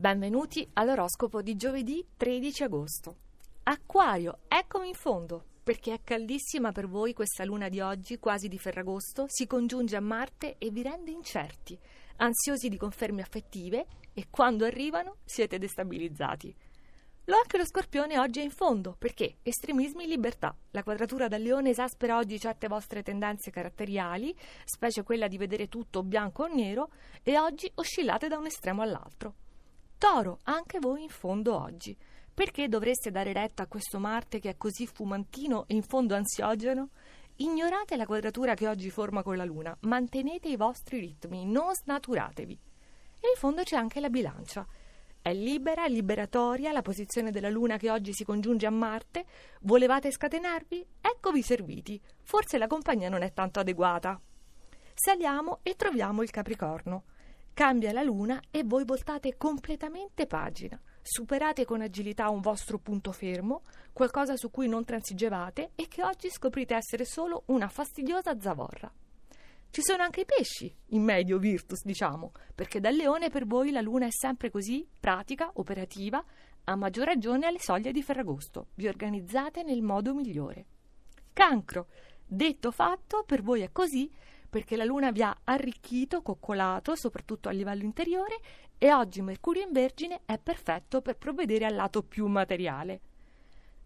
Benvenuti all'oroscopo di giovedì 13 agosto. Acquario, eccomi in fondo, perché è caldissima per voi questa luna di oggi, quasi di Ferragosto, si congiunge a Marte e vi rende incerti, ansiosi di conferme affettive e quando arrivano siete destabilizzati. Lo anche lo scorpione oggi è in fondo, perché estremismi libertà. La quadratura da leone esaspera oggi certe vostre tendenze caratteriali, specie quella di vedere tutto bianco o nero, e oggi oscillate da un estremo all'altro. Toro, anche voi in fondo oggi. Perché dovreste dare retta a questo Marte che è così fumantino e in fondo ansiogeno? Ignorate la quadratura che oggi forma con la Luna, mantenete i vostri ritmi, non snaturatevi. E in fondo c'è anche la bilancia. È libera, liberatoria la posizione della Luna che oggi si congiunge a Marte. Volevate scatenarvi? Eccovi serviti. Forse la compagnia non è tanto adeguata. Saliamo e troviamo il Capricorno. Cambia la luna e voi voltate completamente pagina. Superate con agilità un vostro punto fermo, qualcosa su cui non transigevate e che oggi scoprite essere solo una fastidiosa zavorra. Ci sono anche i pesci, in medio virtus, diciamo, perché dal leone per voi la luna è sempre così, pratica, operativa, a maggior ragione alle soglie di Ferragosto. Vi organizzate nel modo migliore. Cancro, detto fatto, per voi è così perché la Luna vi ha arricchito, coccolato, soprattutto a livello interiore, e oggi Mercurio in Vergine è perfetto per provvedere al lato più materiale.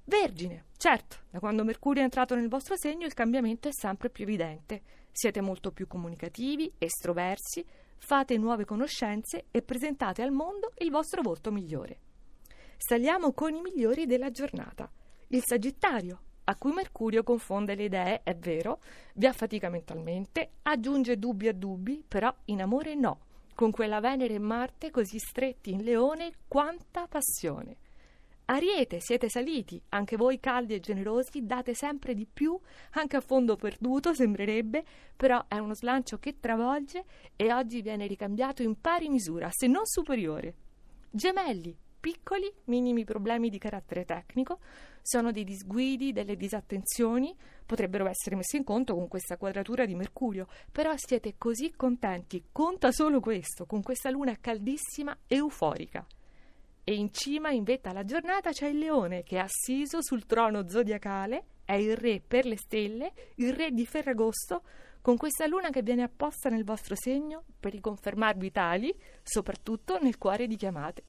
Vergine, certo, da quando Mercurio è entrato nel vostro segno il cambiamento è sempre più evidente. Siete molto più comunicativi, estroversi, fate nuove conoscenze e presentate al mondo il vostro volto migliore. Saliamo con i migliori della giornata. Il Sagittario, a cui Mercurio confonde le idee, è vero, vi affatica mentalmente, aggiunge dubbi a dubbi, però in amore no, con quella Venere e Marte così stretti in leone, quanta passione. Ariete, siete saliti, anche voi caldi e generosi, date sempre di più, anche a fondo perduto sembrerebbe, però è uno slancio che travolge e oggi viene ricambiato in pari misura, se non superiore. Gemelli, piccoli, minimi problemi di carattere tecnico, sono dei disguidi, delle disattenzioni, potrebbero essere messi in conto con questa quadratura di Mercurio, però siete così contenti, conta solo questo, con questa luna caldissima e euforica. E in cima, in vetta alla giornata, c'è il leone che è assiso sul trono zodiacale, è il re per le stelle, il re di Ferragosto, con questa luna che viene apposta nel vostro segno per riconfermarvi tali, soprattutto nel cuore di chiamate.